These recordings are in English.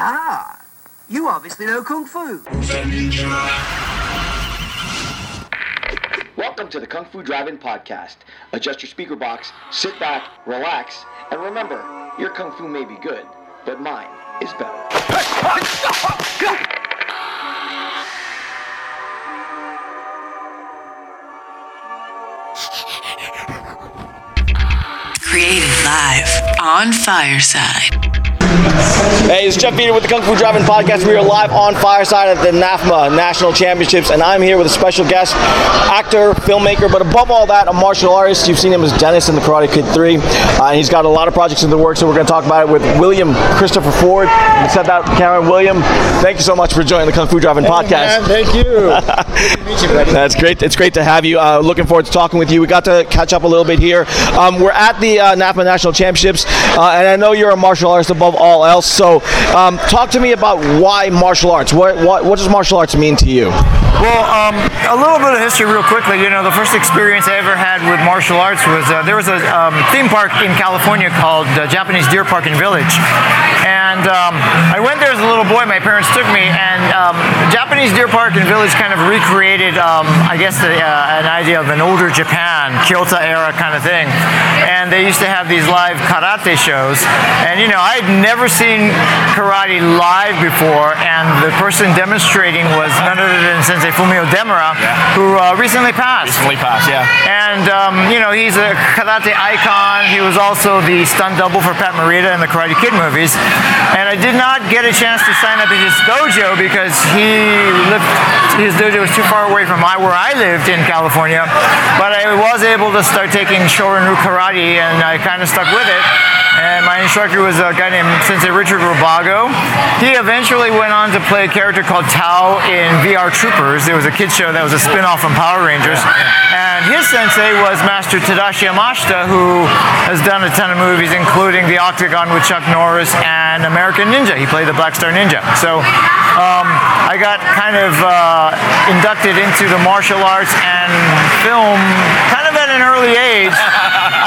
Ah, you obviously know Kung Fu. Welcome to the Kung Fu Drive-In Podcast. Adjust your speaker box, sit back, relax, and remember, your Kung Fu may be good, but mine is better. Created live on Fireside. Hey, it's Jeff Feeder with the Kung Fu Drive-In Podcast. We are live on Fireside at the NAFMA National Championships, and I'm here with a special guest, actor, filmmaker, but above all that, a martial artist. You've seen him as Dennis in the Karate Kid 3. Uh, and he's got a lot of projects in the works, so we're going to talk about it with William Christopher Ford. We said that, Karen William. Thank you so much for joining the Kung Fu Drive-In Podcast. Man, thank you. Meet you. That's great. It's great to have you. Uh, looking forward to talking with you. We got to catch up a little bit here. Um, we're at the uh, NAFMA National Championships, uh, and I know you're a martial artist above all else. So, um, talk to me about why martial arts. What, what what does martial arts mean to you? Well, um, a little bit of history, real quickly. You know, the first experience I ever had with martial arts was uh, there was a um, theme park in California called uh, Japanese Deer Park and Village, and um, I went there as a little boy. My parents took me, and um, Japanese Deer Park and Village kind of recreated, um, I guess, the, uh, an idea of an older Japan, Kyoto era kind of thing. And they used to have these live karate shows, and you know, I'd never seen karate live before, and the person demonstrating was none other than Sensei Fumio Demura, who uh, recently passed. Recently passed, yeah. And um, you know, he's a karate icon. He was also the stunt double for Pat Morita in the Karate Kid movies. And I did not get a chance to sign up at his dojo because he lived. His dojo was too far away from my, where I lived in California. But I was able to start taking Shorin-ryu karate, and I kind of stuck with it. And my instructor was a guy named Sensei Richard Rabago. He eventually went on to play a character called Tao in VR Troopers. There was a kids show that was a spin-off from Power Rangers. And his sensei was Master Tadashi Yamashita, who has done a ton of movies, including The Octagon with Chuck Norris and American Ninja. He played the Black Star Ninja. So um, I got kind of uh, inducted into the martial arts and film kind of at an early age.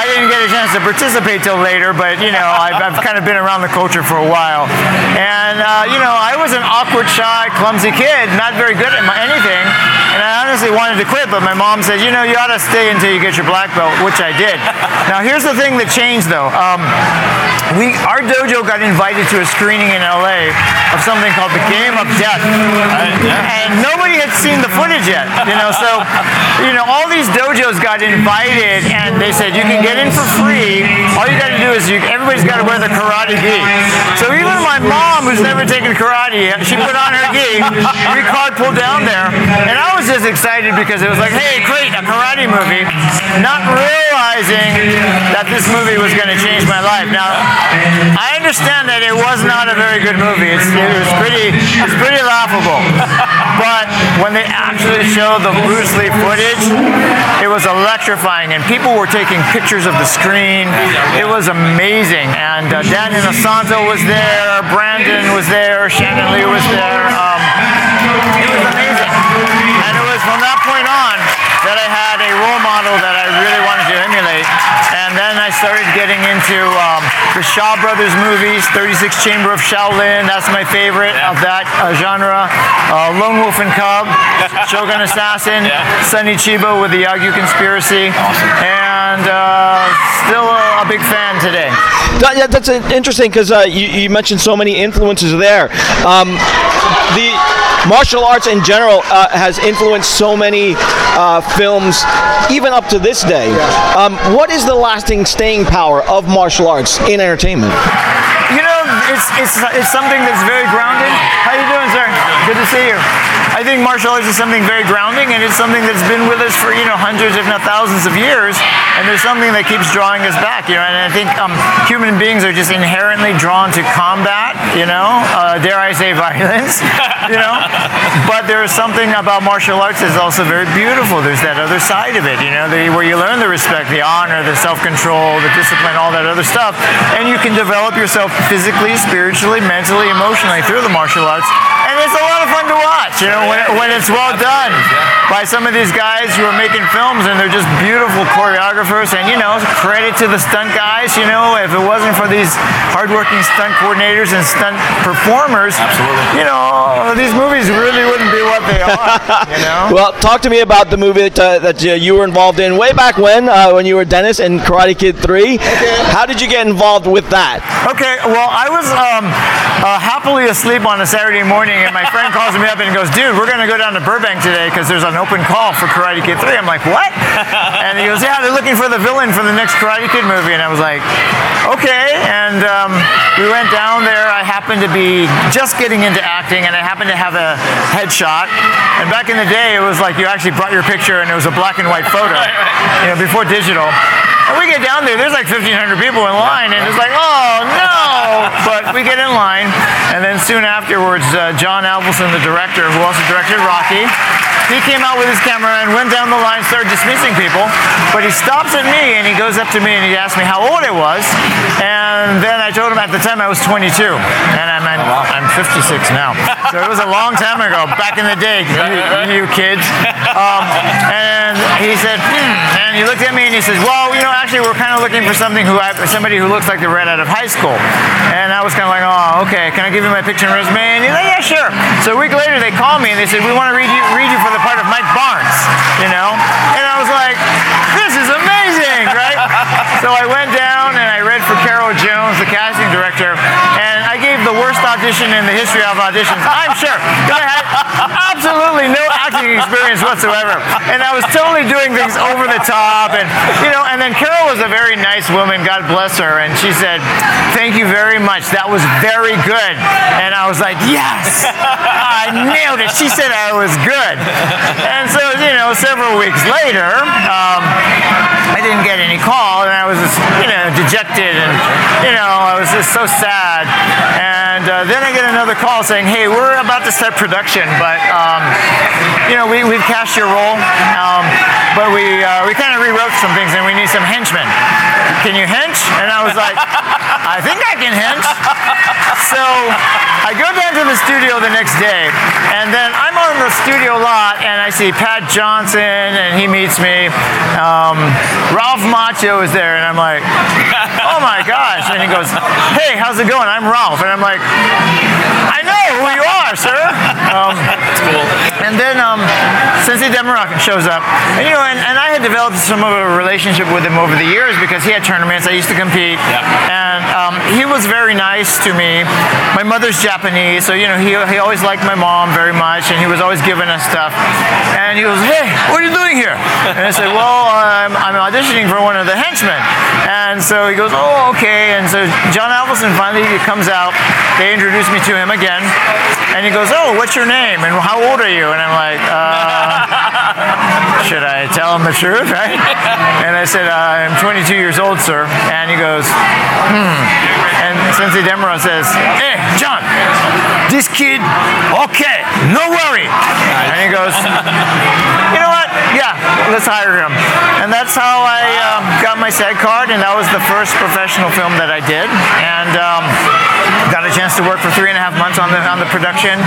I didn't get a chance to participate till later, but you know, I've, I've kind of been around the culture for a while. And uh, you know, I was an awkward, shy, clumsy kid, not very good at my, anything. And I honestly wanted to quit, but my mom said, you know, you ought to stay until you get your black belt, which I did. Now, here's the thing that changed, though. Um, we, our dojo got invited to a screening in LA of something called The Game of Death, and nobody had seen the footage yet. You know, so you know, all these dojos got invited, and they said you can get in for free. All you got to do is you, everybody's got to wear the karate gi. So even my mom, who's never taken karate, she put on her gi. We card pulled down there, and I was just excited because it was like, hey, great, a karate movie. Not realizing that this movie was going to change my life. Now, I understand that it was not a very good movie. It's, it was pretty, it's pretty laughable. But when they actually showed the Bruce Lee footage, it was electrifying, and people were taking pictures of the screen. It was amazing, and uh, Dan Inosanto was there, Brandon was there, Shannon Lee was there. Um, it was amazing, and it was from that point on that I had a role model that I really wanted to emulate. And then I started getting into um, the Shaw Brothers movies, 36 Chamber of Shaolin, that's my favorite of that uh, genre. Uh, Lone Wolf and Cub, Shogun Assassin, Sonny Chiba with the Yagyu Conspiracy, and uh, still a, a big fan today. That, yeah, that's interesting because uh, you, you mentioned so many influences there. Um, the martial arts in general uh, has influenced so many uh, films, even up to this day. Um, what is the lasting staying power of martial arts in entertainment? You know, it's, it's, it's something that's very grounding. How are you doing, sir? Good to see you. I think martial arts is something very grounding, and it's something that's been with us for you know hundreds, if not thousands, of years. And there's something that keeps drawing us back. You know, and I think um, human beings are just inherently drawn to combat. You know, uh, dare I say violence. You know, but there is something about martial arts that's also very beautiful. There's that other side of it. You know, the, where you learn the respect, the honor, the self-control, the discipline, all that other stuff, and you can develop yourself physically, spiritually, mentally, emotionally through the martial arts. And it's a lot of fun to watch. You know, when, when it's well done by some of these guys who are making films and they're just beautiful choreographers. And you know, credit to the stunt guys. You know, if it wasn't for these hardworking stunt coordinators and stunt performers, Absolutely. you know, these movies really wouldn't be what they are. You know. Well, talk to me about the movie that, uh, that uh, you were involved in way back when, uh, when you were Dennis in Karate Kid 3. How did you get involved with that? Okay, well, I was um, uh, happily asleep on a Saturday morning, and my friend calls me up and goes, "Dude, we're gonna go down to Burbank today because there's an open call for Karate Kid 3." I'm like, "What?" And he goes, "Yeah, they're looking for the villain for the next Karate Kid movie." And I was like, "Okay." And um, we went down there. I happened to be just getting into acting, and I happened to have a headshot. And back in the day, it was like you actually brought your picture, and it was a black and white photo, you know, before digital. We get down there, there's like 1,500 people in line, and it's like, oh no! But we get in line, and then soon afterwards, uh, John Avildsen, the director, who also directed Rocky, he came out with his camera and went down the line, started dismissing people. But he stops at me and he goes up to me and he asks me how old I was. And then I told him at the time I was 22, and I'm I'm 56 now. So it was a long time ago, back in the day, you, you kids. Um, and he said, hmm. and he looked at me and he says, well, you know, actually, we're kind of looking for something who I, somebody who looks like they're right out of high school. And I was kind of like, oh, okay. Can I give you my picture and resume? And he's like, yeah, sure. So a week later, they called me and they said, we want to read you read you for the part of Mike Barnes. You know, and I was like, this is amazing, right? So I went down and I read for Carol Jones, the casting director, and I gave the worst audition in the history of auditions. I'm sure. Absolutely no acting experience whatsoever. And I was totally doing things over the top. And, you know, and then Carol was a very nice woman, God bless her. And she said, Thank you very much. That was very good. And I was like, Yes, I nailed it. She said I was good. And so, you know, several weeks later, um, I didn't get any call, and I was just, you know, dejected, and you know, I was just so sad. And uh, then I another call saying, "Hey, we're about to start production, but um, you know, we, we've cast your role, um, but we uh, we kind of rewrote some things, and we need some henchmen. Can you hench?" And I was like, "I think I can hench." So I go down to the studio the next day, and then I'm on the studio lot, and I see Pat Johnson, and he meets me. Um, Ralph Macchio is there, and I'm like, oh my gosh. And he goes, hey, how's it going? I'm Ralph. And I'm like, I know who you are, sir. Um, and then um, Sensei Demura shows up. And, you know, and, and I had developed some of a relationship with him over the years because he had tournaments. I used to compete. And um, he was very nice to me. My mother's Japanese, so, you know, he, he always liked my mom very much, and he was always giving us stuff. And he goes, hey, what are you doing here? And I said, well, I'm, I'm auditioning for one of the henchmen. And so he goes, oh, okay. And so John Avildsen finally comes out. They introduce me to him again. And he goes, oh, what's your name? And how old are you? And I'm like, uh, should I tell him the truth, right? And I said, I'm 22 years old, sir. And he goes, hmm. And Sensei Demura says, hey, John, this kid, okay, no worry. And he goes, you know what? Yeah, let's hire him. And that's how I um, got my SAG card, and that was the first professional film that I did. And um, got a chance to work for three and a half months on the on the production,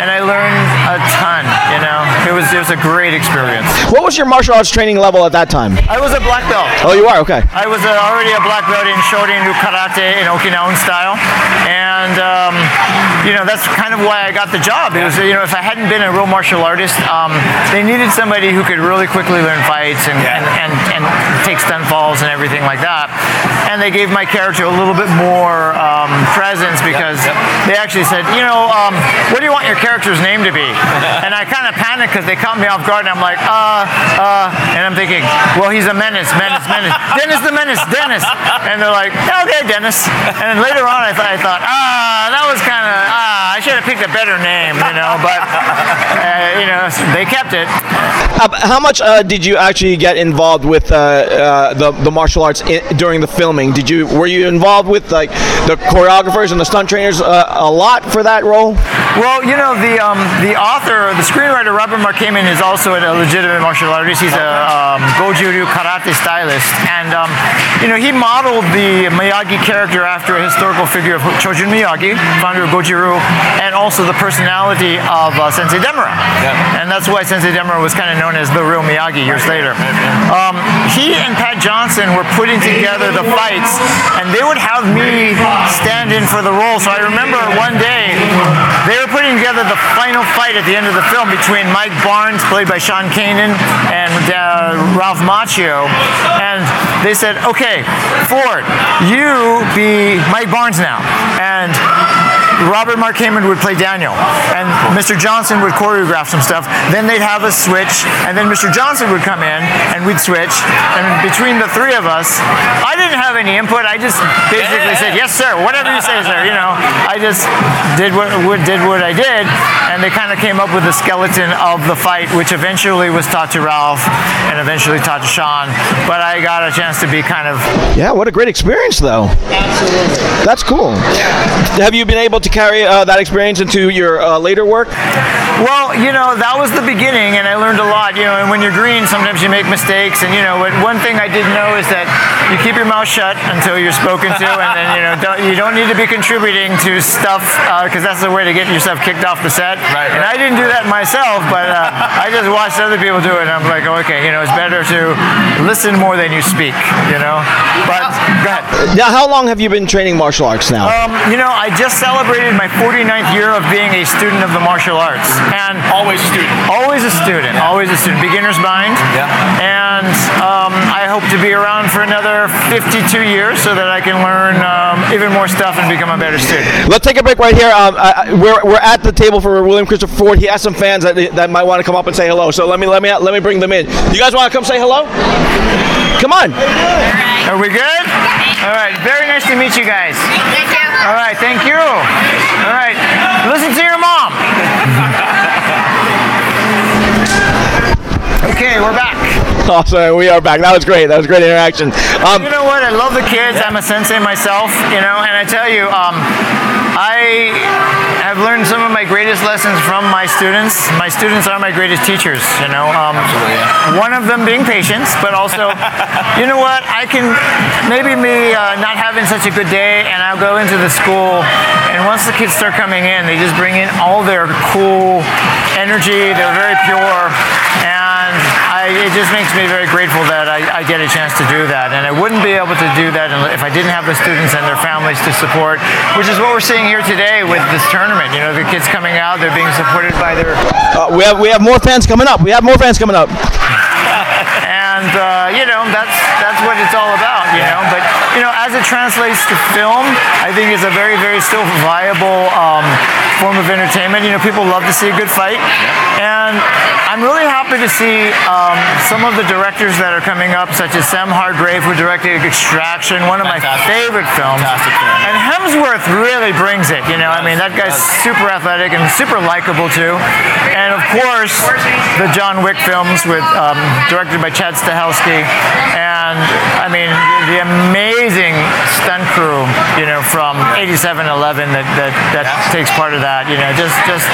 and I learned a ton. You know, it was it was a great experience. What was your martial arts training level at that time? I was a black belt. Oh, you are? Okay. I was uh, already a black belt in Shorin-ryu karate in Okinawan style, and um, you know that's kind of why I got the job. It was you know if I hadn't been a real martial artist, um, they needed somebody who could really quickly learn fights and, and, and, and take stunt falls and everything like that. And they gave my character a little bit more um, presence because they actually said, you know, um, what do you want your character's name to be? and I kind of panicked because they caught me off guard, and I'm like, uh, uh, and I'm thinking, well, he's a menace, menace, menace. Dennis the menace, Dennis. And they're like, okay, Dennis. And then later on, I thought, I thought, ah, that was kind of, ah, I should have picked a better name, you know. But uh, you know, they kept it. How much uh, did you actually get involved with uh, uh, the the martial arts i during the filming? Did you were you involved with like the choreographers and the stunt trainers uh, a lot for that role? Well, you know, the um, the author, the screenwriter, Robert Mark Kamen, is also a legitimate martial artist. He's a um, Goju-ryu karate stylist. And, um, you know, he modeled the Miyagi character after a historical figure of Chojun Miyagi, founder of Goju-ryu, and also the personality of uh, Sensei Demura. Yeah. And that's why Sensei Demura was kind of known as the real Miyagi years later. Um, he and Pat Johnson were putting together the fights, and they would have me stand in for the role. So I remember one day they were putting together the final fight at the end of the film between Mike Barnes, played by Sean Kanan, and uh, Ralph Macchio. And they said, okay, Ford, you be Mike Barnes now. And Robert Mark Kamen would play Daniel, and Mr. Johnson would choreograph some stuff. Then they'd have a switch, and then Mr. Johnson would come in, and we'd switch. And between the three of us, I didn't have any input. I just basically said, "Yes, sir. Whatever you say, sir." You know, I just did what did what I did, and they kind of came up with the skeleton of the fight, which eventually was taught to Ralph, and eventually taught to Sean. But I got a chance to be kind of Yeah, what a great experience, though. absolutely. That's cool. Yeah. Have you been able to carry uh, that experience into your uh, later work? Well, you know, that was the beginning, and I learned a lot. You know, and when you're green, sometimes you make mistakes. And you know, one thing I did know is that you keep your mouth shut until you're spoken to, and then you know, don't, you don't need to be contributing to stuff because that's the way to get yourself kicked off the set. Right, And I didn't do that myself, but uh, I just watched other people do it, and I'm like, okay, you know, it's better to listen more than you speak. You know, but go ahead. Now, how long have you been training martial arts now? Um, you know, I just celebrated my 49th year of being a student of the martial arts, and Always a student. always a student, always a student, beginner's mind. Yeah. And um, I hope to be around for another 52 years so that I can learn um, even more stuff and become a better student. Let's take a break right here. Um, I, I- we're, we're at the table for William Christopher Ford. He has some fans that, that might want to come up and say hello. So let me let me let me bring them in. You guys want to come say hello? Come on. Are we good? All right. Very nice to meet you guys. All right. Thank you. All right. Listen to your mom. Okay, we're back. Awesome. We are back. That was great. That was great interaction. Um, You know what? I love the kids. I'm a sensei myself, you know, and I tell you, um, I have learned some of my greatest lessons from my students. My students are my greatest teachers, you know. Um, One of them being patience, but also, you know what? I can maybe me uh, not having such a good day, and I'll go into the school, and once the kids start coming in, they just bring in all their cool energy. They're very pure, and I, it just makes me very grateful that I, I get a chance to do that. And I wouldn't be able to do that if I didn't have the students and their families to support, which is what we're seeing here today with this tournament. You know, the kids coming out, they're being supported by their uh, we have we have more fans coming up. We have more fans coming up. and uh, you know that's that's what it's all about you know but you know as it translates to film i think it's a very very still viable um, form of entertainment you know people love to see a good fight and i'm really happy to see um, some of the directors that are coming up such as sam hargrave who directed extraction one of my favorite films and hemsworth really brings it you know i mean that guy's super athletic and super likable too and of course the john wick films with um, directed by Chad Stahelski, and I mean the amazing stunt crew, you know, from 8711 that, that, that takes part of that. You know, just just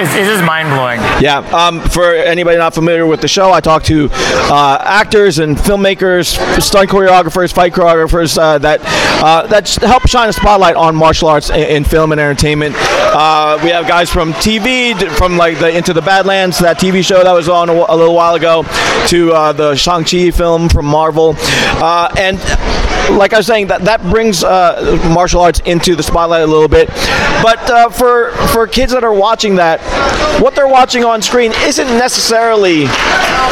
it's, it's just mind blowing. Yeah. Um, for anybody not familiar with the show, I talk to uh, actors and filmmakers, stunt choreographers, fight choreographers uh, that uh, that help shine a spotlight on martial arts in, in film and entertainment. Uh, we have guys from TV, from like the Into the Badlands, that TV show that was on a, a little while ago, to uh, the Shang Chi film from Marvel, and like I was saying, that that brings uh, martial arts into the spotlight a little bit. But uh, for for kids that are watching that, what they're watching on screen isn't necessarily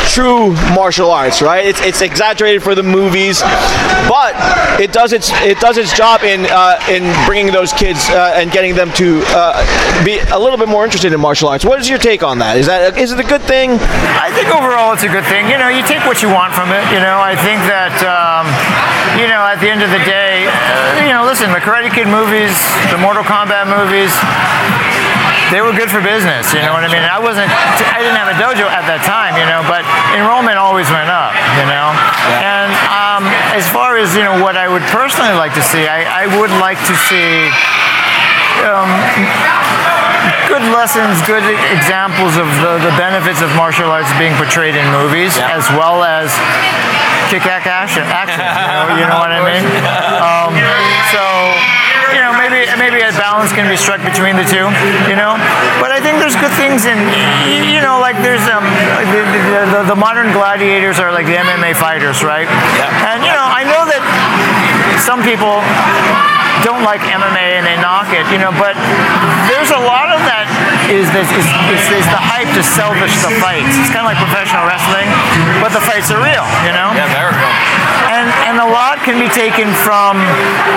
true martial arts, right? It's, it's exaggerated for the movies, but it does its it does its job in uh, in bringing those kids uh, and getting them to uh, be a little bit more interested in martial arts. What is your take on that? Is that is it a good thing? I think overall it's a good thing. You know, you take what you want from it. You know, I think that um, you know at the end of the day, uh, you know, listen, the Karate Kid movies, the Mortal Kombat movies. They were good for business, you know what I mean. I wasn't, I didn't have a dojo at that time, you know, but enrollment always went up, you know. And um, as far as you know, what I would personally like to see, I, I would like to see um, good lessons, good examples of the, the benefits of martial arts being portrayed in movies, Yeah. as well as kick-ass action. action you, know, you know what I mean? Um, so maybe maybe a balance can be struck between the two, you know. But I think there's good things in, you know, like there's um, the, the, the, the modern gladiators are like the MMA fighters, right? Yeah. And you know, I know that some people don't like MMA and they knock it, you know, but there's a lot of that is this is, is, is the hype to sell the, fights. It's kind of like professional wrestling, but the fights are real, you know. Yeah, very real. And and a lot can be taken from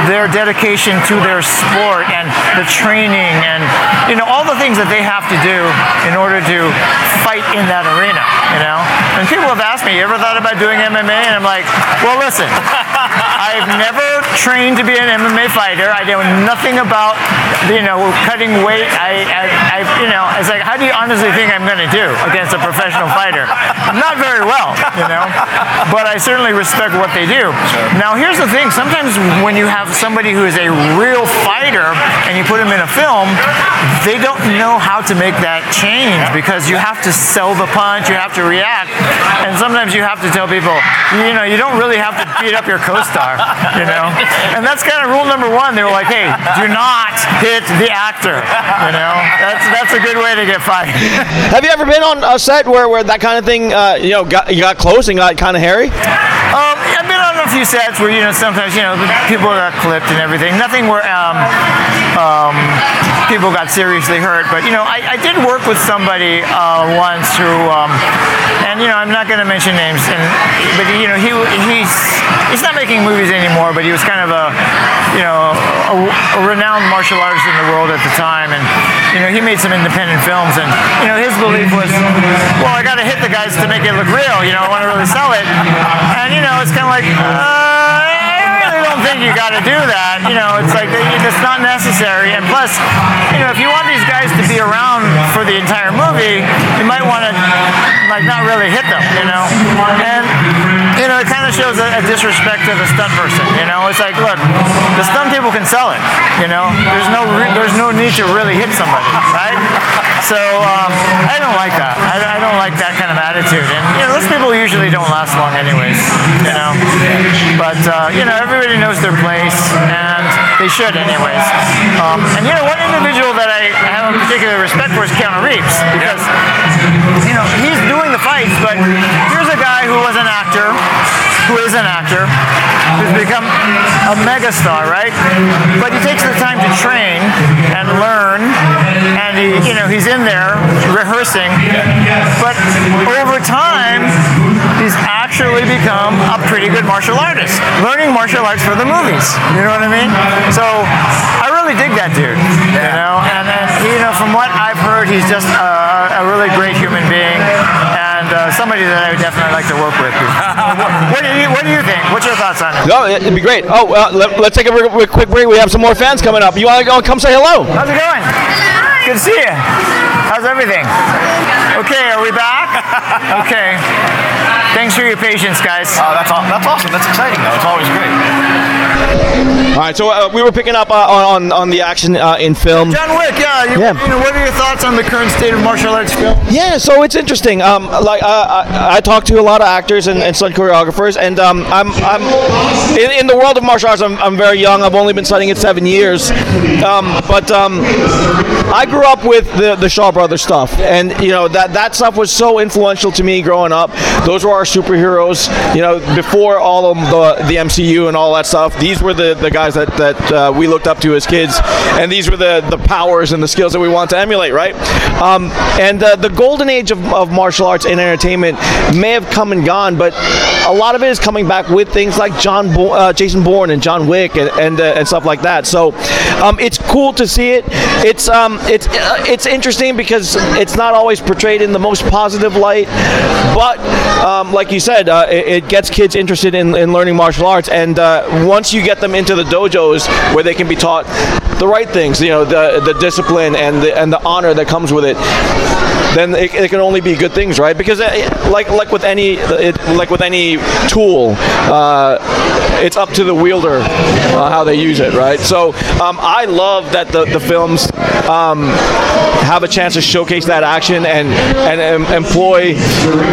their dedication to their sport and the training and you know all the things that they have to do in order to fight in that arena. You know, and people have asked me, "You ever thought about doing MMA?" And I'm like, "Well, listen, I've never trained to be an MMA fighter. I know nothing about you know cutting weight. I, I, I you know, it's like, how do you honestly think I'm going to do against a professional fighter? Not very well, you know. But I certainly respect what they do. Now, here's the thing: sometimes when you have somebody who is a real fighter and you put them in a film, they don't know how to make that change because you have to sell the punch, you have to react, and sometimes you have to tell people, you know, you don't really have to beat up your co-star, you know. And that's kind of rule number one. They were like, hey, do not hit the actor, you know. That's that's a good way to get fired. Have you ever been on a set where, where that kind of thing, uh, you know, got you got close and got kind of hairy? Um, I've been on a few sets where you know sometimes you know people got clipped and everything. Nothing where um, um, people got seriously hurt, but you know I, I did work with somebody uh, once who, um, and you know I'm not going to mention names, and but you know he he's he's not making movies anymore, but he was kind of a you know a, a renowned martial artist in the world at the time, and you know he made some independent films, and you know his belief was, well I got to hit the guys to make it look real, you know I want to really sell it, and you know it's kind of like. Uh, don't think you got to do that. You know, it's like uh, it's not necessary. And plus, you know, if you want these guys to be around for the entire movie, you might want to like not really hit them. You know, and you know it kind of shows a, a disrespect to the stunt person. You know, it's like, look, the stunt people can sell it. You know, there's no re- there's no need to really hit somebody, right? So um, I don't like that. I, I don't like that kind of attitude. And you know, those people usually don't last long, anyways. You know, but uh, you know, everybody knows their place, and they should, anyways. Um, and you know, one individual that I have a particular respect for is Keanu Reeves because you know he's doing the fights, but here's a guy who was an actor, who is an actor, who's become a megastar, right? But he takes the time to train and learn, and he, you know, he's in there rehearsing. But over time, he's actually become a pretty good martial artist, learning martial arts for the movies. You know what I mean? So I really dig that dude. You know, and, and you know, from what I've heard, he's just a, a really great human being and uh, somebody that I would definitely like to work with. what, do you, what do you think? What's your thoughts on it? No, it'd be great. Oh, uh, let, let's take a re- re- quick break. We have some more fans coming up. You want to go come say hello? How's it going? Good to see you. How's everything? Okay, are we back? Okay. Thanks for your patience, guys. Oh, that's aw- that's awesome. That's exciting, though. It's always great. All right, so uh, we were picking up uh, on on the action uh, in film. John Wick, yeah, you, Yeah. you know, what are your thoughts on the current state of martial arts film? Yeah, so it's interesting. Um, like uh, I, I talk to a lot of actors and, and stunt choreographers, and um, I'm, I'm in, in the world of martial arts. I'm, I'm very young. I've only been studying it seven years, um, but um, I grew up with the, the Shaw Brothers stuff, and you know that that stuff was so influential to me growing up. Those were our superheroes. You know, before all of the the MCU and all that stuff, these were the, the guys that that uh, we looked up to as kids, and these were the the powers and the skills that we want to emulate, right? Um, and uh, the golden age of, of martial arts and entertainment may have come and gone, but a lot of it is coming back with things like John Bo- uh, Jason Bourne and John Wick and and, uh, and stuff like that. So um, it's cool to see it. It's um, it's uh, it's interesting because it's not always portrayed in the most positive light. But um, like you said, uh, it, it gets kids interested in, in learning martial arts, and once you get them into the dojos where they can be taught the right things, you know, the the discipline and the and the honor that comes with it, then it, it can only be good things, right? Because uh, like like with any it, like with any tool, uh, it's up to the wielder uh, how they use it, right? So um, I love that the the films um, have a chance to showcase that action and and employ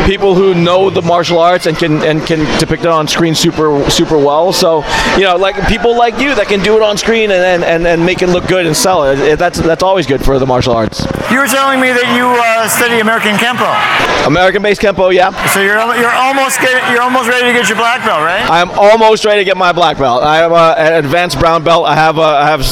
people who know the martial arts and can and can depict it on screen super super well. So you know, like people like you that can do it on screen and and, and, make it look good and sell it. That's that's always good for the martial arts. You were telling me that you uh, study American Kempo. American-based kempo, yeah. So you're you're almost you're almost ready to get your black belt, right? I'm almost ready to get my black belt. I have uh, an advanced brown belt. I have uh, I have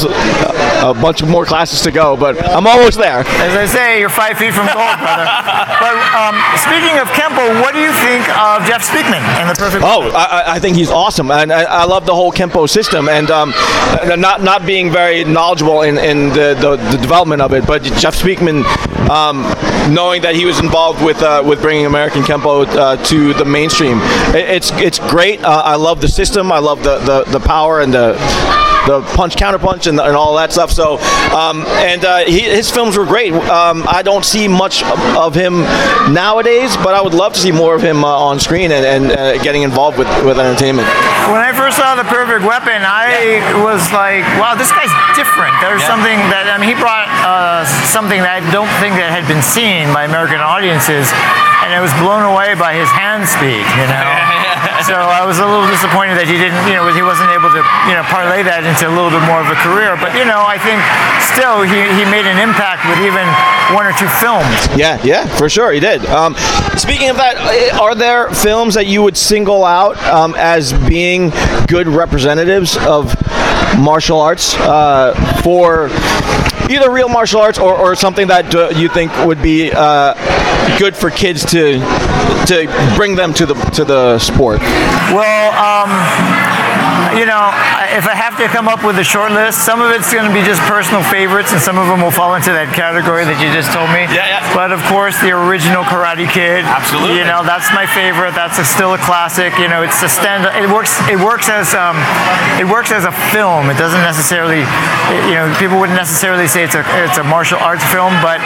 a bunch of more classes to go, but I'm almost there. As I say, you're five feet from gold, brother. but um, speaking of Kempo, what do you think of Jeff Speakman and the Perfect? Oh, I, I- I think he's awesome, and I, I love the whole Kempo system. And um, not not being very knowledgeable in, in the, the, the development of it, but Jeff Speakman, um, knowing that he was involved with uh, with bringing American Kempo uh, to the mainstream, it, it's it's great. Uh, I love the system. I love the, the, the power and the the punch counter punch and, and all that stuff. So, um, and uh, he, his films were great. Um, I don't see much of, him nowadays, but I would love to see more of him uh, on screen and, and uh, getting involved with, with entertainment. When I first saw the Perfect Weapon, I was like, "Wow, this guy's different." There's something that I mean, he brought uh, something that I don't think that had been seen by American audiences, and I was blown away by his hand speed. You know, so I was a little disappointed that he didn't, you know, he wasn't able to, you know, parlay that into a little bit more of a career. But you know, I think still he, he made an impact with even one or two films. Yeah, yeah, for sure, he did. Um, speaking of that, uh, are there films that you would single out um, as being good representatives of martial arts uh, for either real martial arts or, or something that uh, you think would be uh, good for kids to to bring them to the to the sport? Well, um, you know, if I have to come up with a short list, some of it's going to be just personal favorites, and some of them will fall into that category that you just told me. Yeah, yeah. But of course, the original Karate Kid. Absolutely. You know, that's my favorite. That's a, still a classic. You know, it's a stand. It works. It works as um, it works as a film. It doesn't necessarily, you know, people wouldn't necessarily say it's a it's a martial arts film, but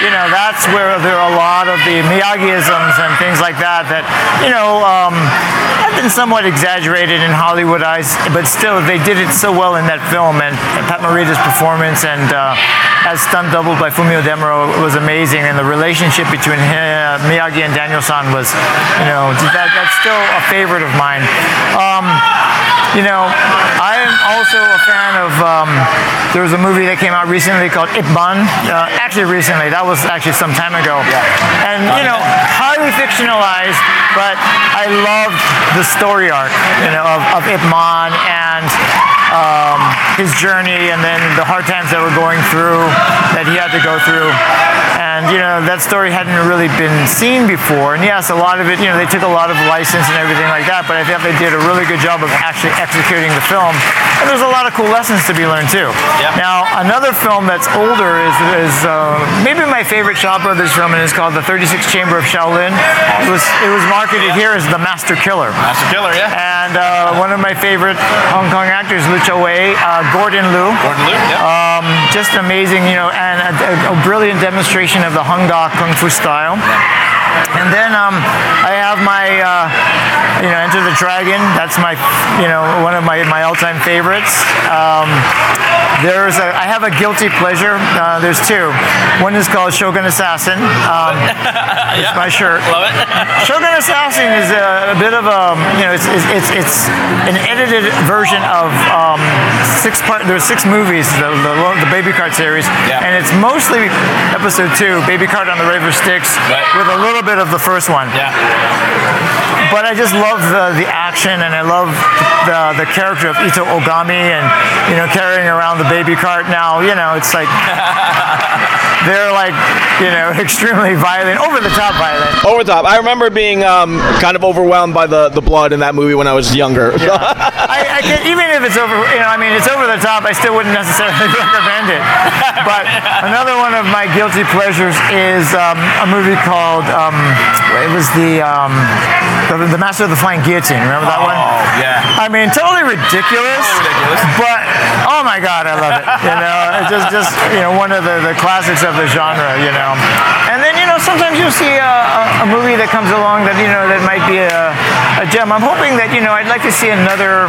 you know, that's where there are a lot of the Miyagi-isms and things like that that you know um, been somewhat exaggerated and Hollywoodized, but still they did it so well in that film. And, and Pat Morita's performance and uh, as stunt doubled by Fumio Demura was amazing, and the relationship between him, Miyagi and Daniel-san was, you know, that, that's still a favorite of mine. Um, you know, I am also a fan of. Um, there was a movie that came out recently called Ip Man. Uh, actually, recently. That was actually some time ago. Yeah. And you know, highly fictionalized, but I loved the story arc. You know, of, of Ip Man and um, his journey, and then the hard times that we're going through, that he had to go through. And you know, that story hadn't really been seen before. And yes, a lot of it, you know, they took a lot of license and everything like that. But I thought they did a really good job of actually executing the film. And there's a lot of cool lessons to be learned too. Yeah. Now, another film that's older is, is uh, maybe my favorite Shaw Brothers film, and it's called The 36 Chamber of Shaolin. It was it was marketed here as The Master Killer. Master Killer, yeah. And uh, one of my favorite Hong Kong actors, Lu Cho Wei, uh, Gordon Liu. Gordon Liu, yeah. Um, just amazing, you know, and a, a brilliant demonstration of the Hung Da Kung Fu style. And then um, I have my, uh, you know, Enter the Dragon. That's my, you know, one of my, my all-time favorites. Um, there's a, I have a guilty pleasure. Uh, there's two. One is called Shogun Assassin. Um, it's my shirt. Love it. Shogun Assassin is a, a bit of a, you know, it's, it's, it's, it's an edited version of um, six part. There's six movies, the, the, the Baby Cart series, Yeah. and it's mostly episode two, Baby Cart on the River Styx, Right. with a little bit of the first one. yeah. But I just love the, the action, and I love the, the character of Itto Ogami, and you know, carrying around the baby cart. Now, you know, it's like they're like you know, extremely violent, over the top violent. Over the top. I remember being um, kind of overwhelmed by the, the blood in that movie when I was younger. I, I can, even if it's over, you know, I mean, it's over the top. I still wouldn't necessarily recommend it. But another one of my guilty pleasures is um, a movie called. Um, it was the, um, the the Master of the Flying Guillotine. Remember that one? Oh, yeah. I mean, totally ridiculous. ridiculous. But oh my god, I love it. You know, it's just just you know one of the, the classics of the genre. You know, and then you know sometimes you'll see a, a, a movie that comes along that you know that might be a, a gem. I'm hoping that you know I'd like to see another.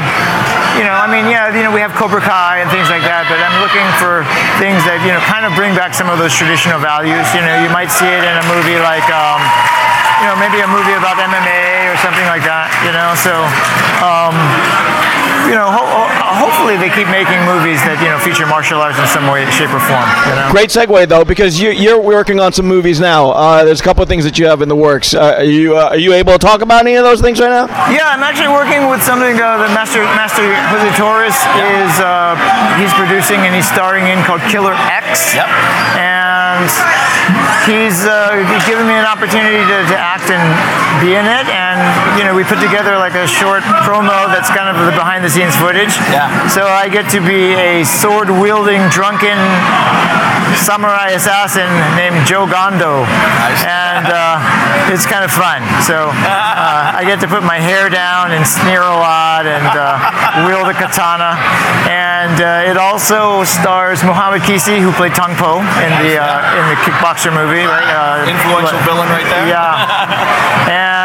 You know, I mean, yeah, you know, we have Cobra Kai and things like that, but I'm looking for things that you know kind of bring back some of those traditional values. You know, you might see it in a movie like. Um, you know, maybe a movie about MMA something like that, you know. So, um, you know, ho- ho- hopefully they keep making movies that, you know, feature martial arts in some way, shape, or form, you know. Great segue though, because you, you're working on some movies now. Uh, there's a couple of things that you have in the works. Uh, are you uh, are you able to talk about any of those things right now? Yeah, I'm actually working with something uh, that Master Master Jose Torres is uh, he's producing and he's starring in called Killer Ex. Yep. And he's uh, given me an opportunity to, to act and be in it. And you know, we put together like a short promo that's kind of the behind the scenes footage. Yeah. So I get to be a sword wielding drunken samurai assassin named Joe Gondo. And uh, it's kind of fun. So uh, I get to put my hair down and sneer a lot and uh, wield a katana. And uh, it also stars Muhammad Qissi, who played Tong Po in the uh, in the kickboxer movie. Right? Uh, Influential villain right there. yeah. And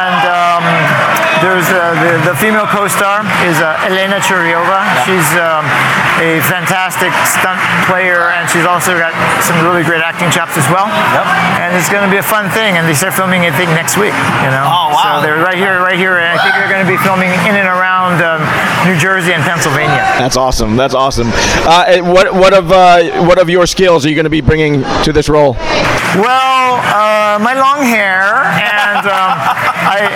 there's uh, the, the female co-star is uh, Elena Churiova. She's um, a fantastic stunt player, and she's also got some really great acting chops as well. Yep. And it's going to be a fun thing. And they start filming, I think, next week. You know. Oh, wow. So they're right here, right here, and I think they're going to be filming in and around um, New Jersey and Pennsylvania. That's awesome. That's awesome. Uh, what what of uh, what of your skills are you going to be bringing to this role? Well, uh, my long hair, and um, I,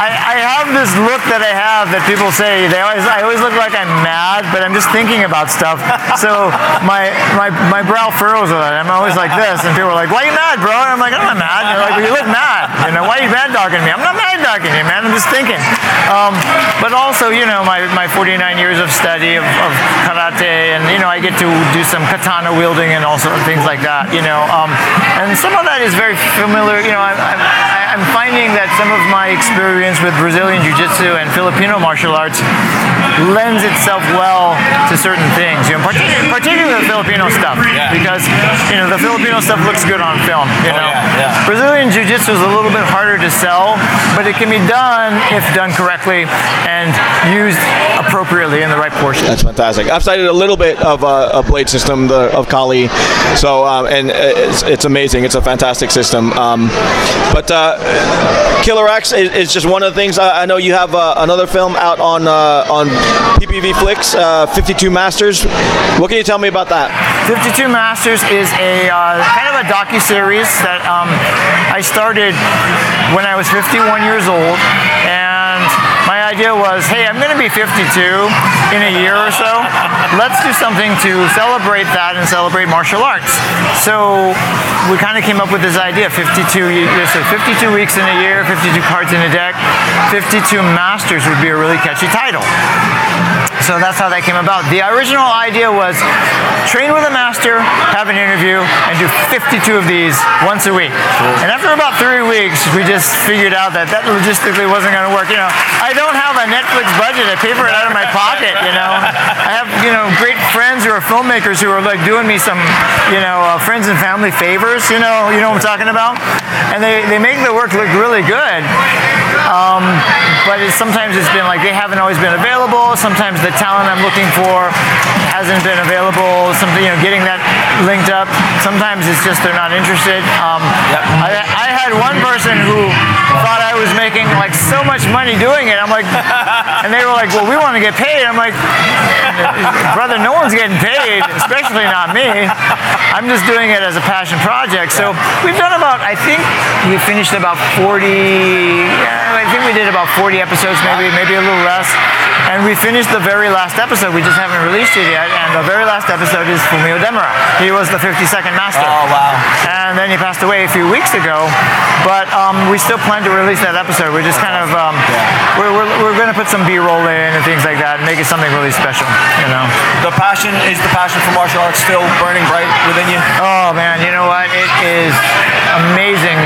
I, I have this look that I have that people say they always, I always look like I'm mad, but I'm just thinking about stuff. So my my, my brow furrows a lot. I'm always like this, and people are like, "Why are you mad, bro?" And I'm like, "I'm not mad." And they're like, well, "You look mad. You know, why are you mad dogging me?" I'm not mad dogging you, man. I'm just thinking. Um, but also, you know, my, my 49 years of study of, of karate, and you know, I get to do some katana wielding and also things like that. You know, um, and some of that is very familiar. You know, I, I, I'm finding that some of my experience with Brazilian Jiu-Jitsu and Filipino martial arts lends itself well to certain things. You know, particularly, particularly the Filipino stuff, Yeah. because you know the Filipino stuff looks good on film. You know, yeah, yeah. Brazilian Jiu-Jitsu is a little bit harder to sell, but it can be done if done correctly and used appropriately in the right portion. That's fantastic. I've cited a little bit of uh, a blade system, the, of Kali, so um, and it's, it's amazing. It's a fantastic system. Um, but uh, Killer Ex is, is just one of the things. I, I know you have uh, another film out on uh, on PPV Flicks, uh, 52 Masters. What can you tell me about that? 52 Masters is a uh, kind of a docu series that um, I started when I was 51 years old, and my idea was, hey, I'm going to be 52 in a year or so. Let's do something to celebrate that and celebrate martial arts. So we kind of came up with this idea: 52, you- so 52 weeks in a year, 52 cards in a deck, 52 Masters would be a really catchy title. So that's how that came about. The original idea was train with a master, have an interview, and do 52 of these once a week. And after about three weeks, we just figured out that that logistically wasn't going to work. You know, I don't have a Netflix budget. I pay for it out of my pocket. You know, I have you know great friends who are filmmakers who are like doing me some you know uh, friends and family favors. You know, you know what I'm talking about, and they they make the work look really good. Um, but it's, sometimes it's been like they haven't always been available. Sometimes the talent I'm looking for hasn't been available. Something you know, getting that linked up. Sometimes it's just they're not interested. Um, I, I had one person who thought I was making like so much money doing it. I'm like, and they were like, "Well, we want to get paid." I'm like, "Brother, no one's getting paid, especially not me. I'm just doing it as a passion project." So we've done about, I think we finished about 40. yeah, I think we did about 40 episodes, maybe maybe a little less. And we finished the very last episode. We just haven't released it yet. And the very last episode is Fumio Demura. He was the 52nd master. Oh, wow. And then he passed away a few weeks ago. But um, we still plan to release that episode. We're just kind of um, we're, we're, we're going to put some B-roll in and things like that, and make it something really special. You know. The passion is the passion for martial arts still burning bright within you. Oh man, you know what? It is amazing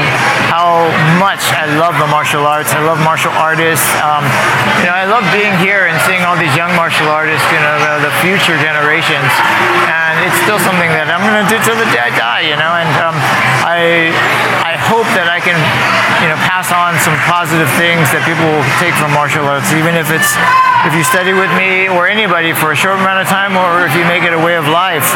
how much I love the martial arts. I love martial artists. Um, you know, I love being here and seeing all these young martial artists. You know, the, the future generations, and it's still something that I'm going to do till the day I die. You know, and um, I I hope that I can you know pass on some positive things that people will take from martial arts, even if it's if you study with me or anybody for a short amount of time, or if you make it a way of life.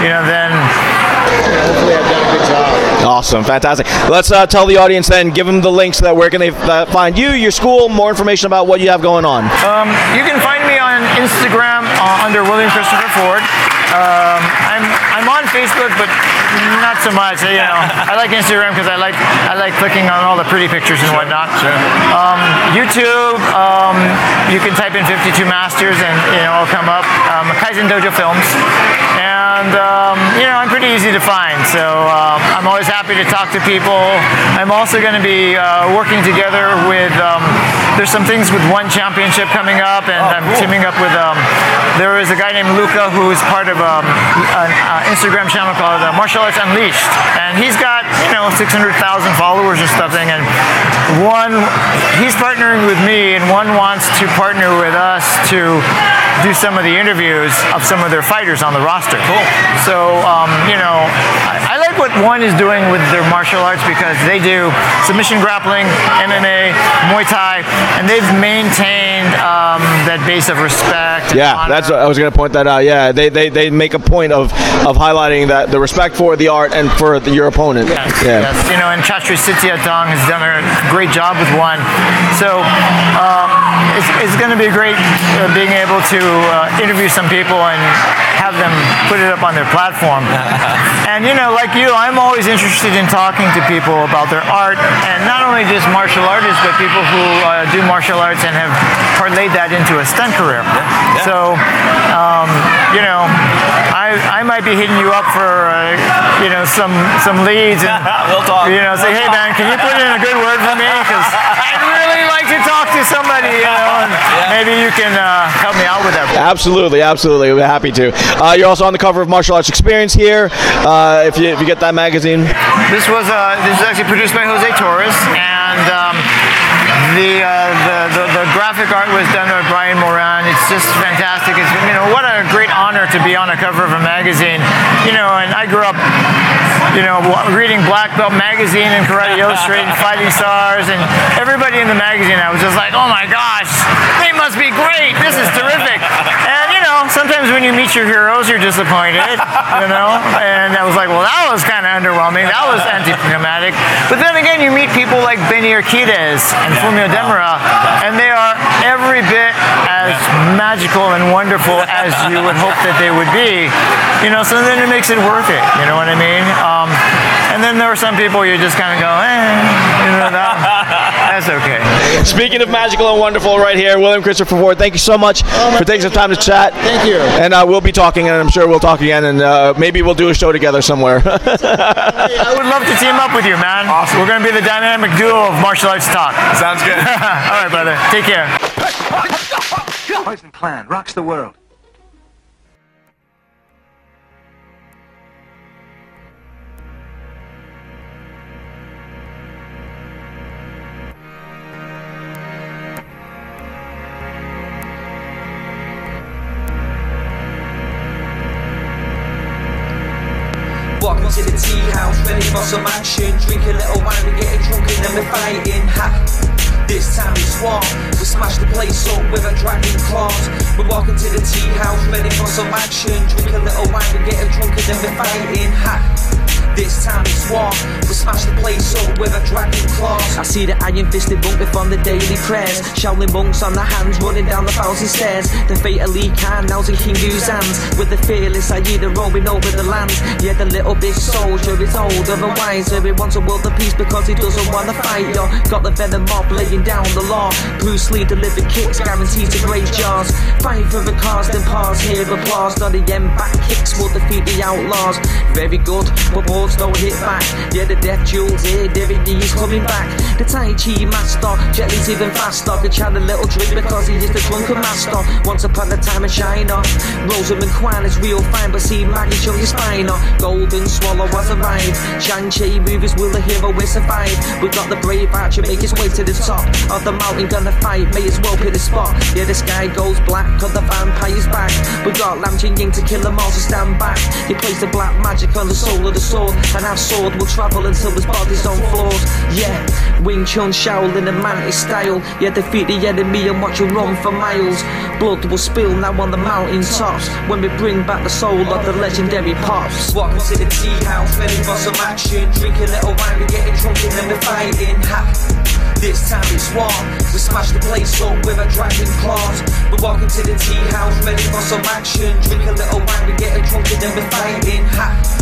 You know, then hopefully I've done a good job. Awesome, fantastic. Let's uh, tell the audience then, give them the links that where can they uh, find you, your school, more information about what you have going on. Um, you can find me on Instagram uh, under William Christopher Ford. Um, I'm I'm on Facebook, but not so much. You know, I like Instagram because I like I like clicking on all the pretty pictures and whatnot. Sure. Um, YouTube, um, you can type in 52 Masters and you know it'll come up. Um, Kaizen Dojo Films, and um, you know I'm pretty easy to find. So um, I'm always happy to talk to people. I'm also going to be uh, working together with. Um, there's some things with One Championship coming up, and I'm teaming up with. Um, there is a guy named Luca who's part of um, an uh, Instagram channel called uh, Martial Arts Unleashed, and he's got you know 600,000 followers or something. And one, he's partnering with me, and one wants to partner with us to do some of the interviews of some of their fighters on the roster. Cool. So um, you know, I, I like what one is doing with their martial arts because they do submission grappling, MMA, Muay Thai, and they've maintained um, that base of respect. and Yeah, honor. that's I was going to point that out. Yeah, they, they, they make a point of, of highlighting that the respect for the art and for the, your opponent. Yes, yeah. yes. You know, and Chatri Sityodtong has done a great job with one. So um, it's, it's going to be great uh, being able to uh, interview some people and have them put it up on their platform. and you know, like you, I'm always interested in talking to people about their art, and not only just martial artists, but people who uh, do martial arts and have parlayed that into a stunt career. So, um, you know, I, I might be hitting you up for uh, you know some some leads and We'll talk. you know say hey man can you put in a good word for me because I'd really like to somebody you know and maybe you can uh, help me out with that. Absolutely, absolutely. We're happy to. Uh, you're also on the cover of Martial Arts Xperience here. Uh, if, you, if you get that magazine, This was uh, this is actually produced by Jose Torres and. Um, the, uh, the, the the graphic art was done by Brian Moran. It's just fantastic. It's you know what a great honor to be on a cover of a magazine. You know, and I grew up, you know, reading Black Belt magazine and Karate Illustrated, and Fighting Stars, and everybody in the magazine. I was just like, oh my gosh, they must be great. This is terrific. And you know, sometimes when you meet your heroes, you're disappointed. You know, and I was like, well, that was kind of underwhelming. That was anticlimactic. But then again, you meet people like Benny Urquidez and Fumio Demura, and they are every bit as magical and wonderful as you would hope that they would be. You know, so then it makes it worth it. You know what I mean? Um, and then there are some people you just kind of go, eh, you know, that, that's okay. speaking of magical and wonderful, right here, William Christopher Ford. Thank you so much for taking some time to chat. Thank you. And uh, we'll be talking, and I'm sure we'll talk again, and uh, maybe we'll do a show together somewhere. I would love to team up with you, man. Awesome. We're going to be the dynamic duo of martial arts talk. Sounds good. All right, brother. Take care. Poison Plan rocks the world. Walking to the tea house, ready for some action. Drink a little wine, we getting drunk and then we're fighting. Ha! This time it's war. We smash the place up with a dragon claws. We're walking to the tea house, ready for some action. Drink a little wine, we getting drunk and then we're fighting. Ha! This time it's war. We smash the place up with a dragon claws. I see the iron fisted monk from the daily prayers. Shaolin monks on the hands running down the thousand stairs. The fate of Lee Khan now's in King Hu's hands. With the fearless Aida roaming over the land. Yeah, the little big soldier is older and wiser. He wants a world of peace because he doesn't want to fight. Yo, got the venom mob laying down the law. Bruce Lee delivered kicks guaranteed to break jaws. Fight for the cause, then pause. Hear applause. Not the end back kicks will defeat the outlaws. Very good, but balls don't hit back. Yeah, the death jewels here, David D coming back. The Tai Chi master, Jet Li's even faster. Could had a little drink because he is the drunken master. Once upon a time in China, Rosamund Kwan is real fine, but see Maggie show your spine. Golden Swallow was arrived. Chang Cheh movies will the hero survive. We got the brave archer make his way to the top of the mountain, gonna fight. May as well pick the spot. Yeah, the sky goes black, cause the vampire's back. We got Lam Ching Ying to kill them all, so stand back. He plays the black magic on the soul of the sword, and our sword will travel until his body's on floors. Yeah, Wing Chun Shaolin and Mantis style. Yeah, defeat the enemy and watch him run for miles. Blood will spill now on the mountain tops when we bring back the soul of the legendary pops. Welcome to the tea house, ready for some action. Drink a little wine, we getting drunk and then we're fighting. Ha. This time it's war. We smash the place up with our dragon claws. We're walking to the tea house, ready for some action. Drink a little wine, we getting drunk and then we're fighting. Ha.